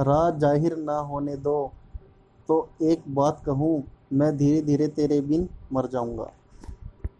राज ज़ाहिर ना होने दो। तो एक बात कहूँ, मैं धीरे धीरे तेरे बिन मर जाऊँगा।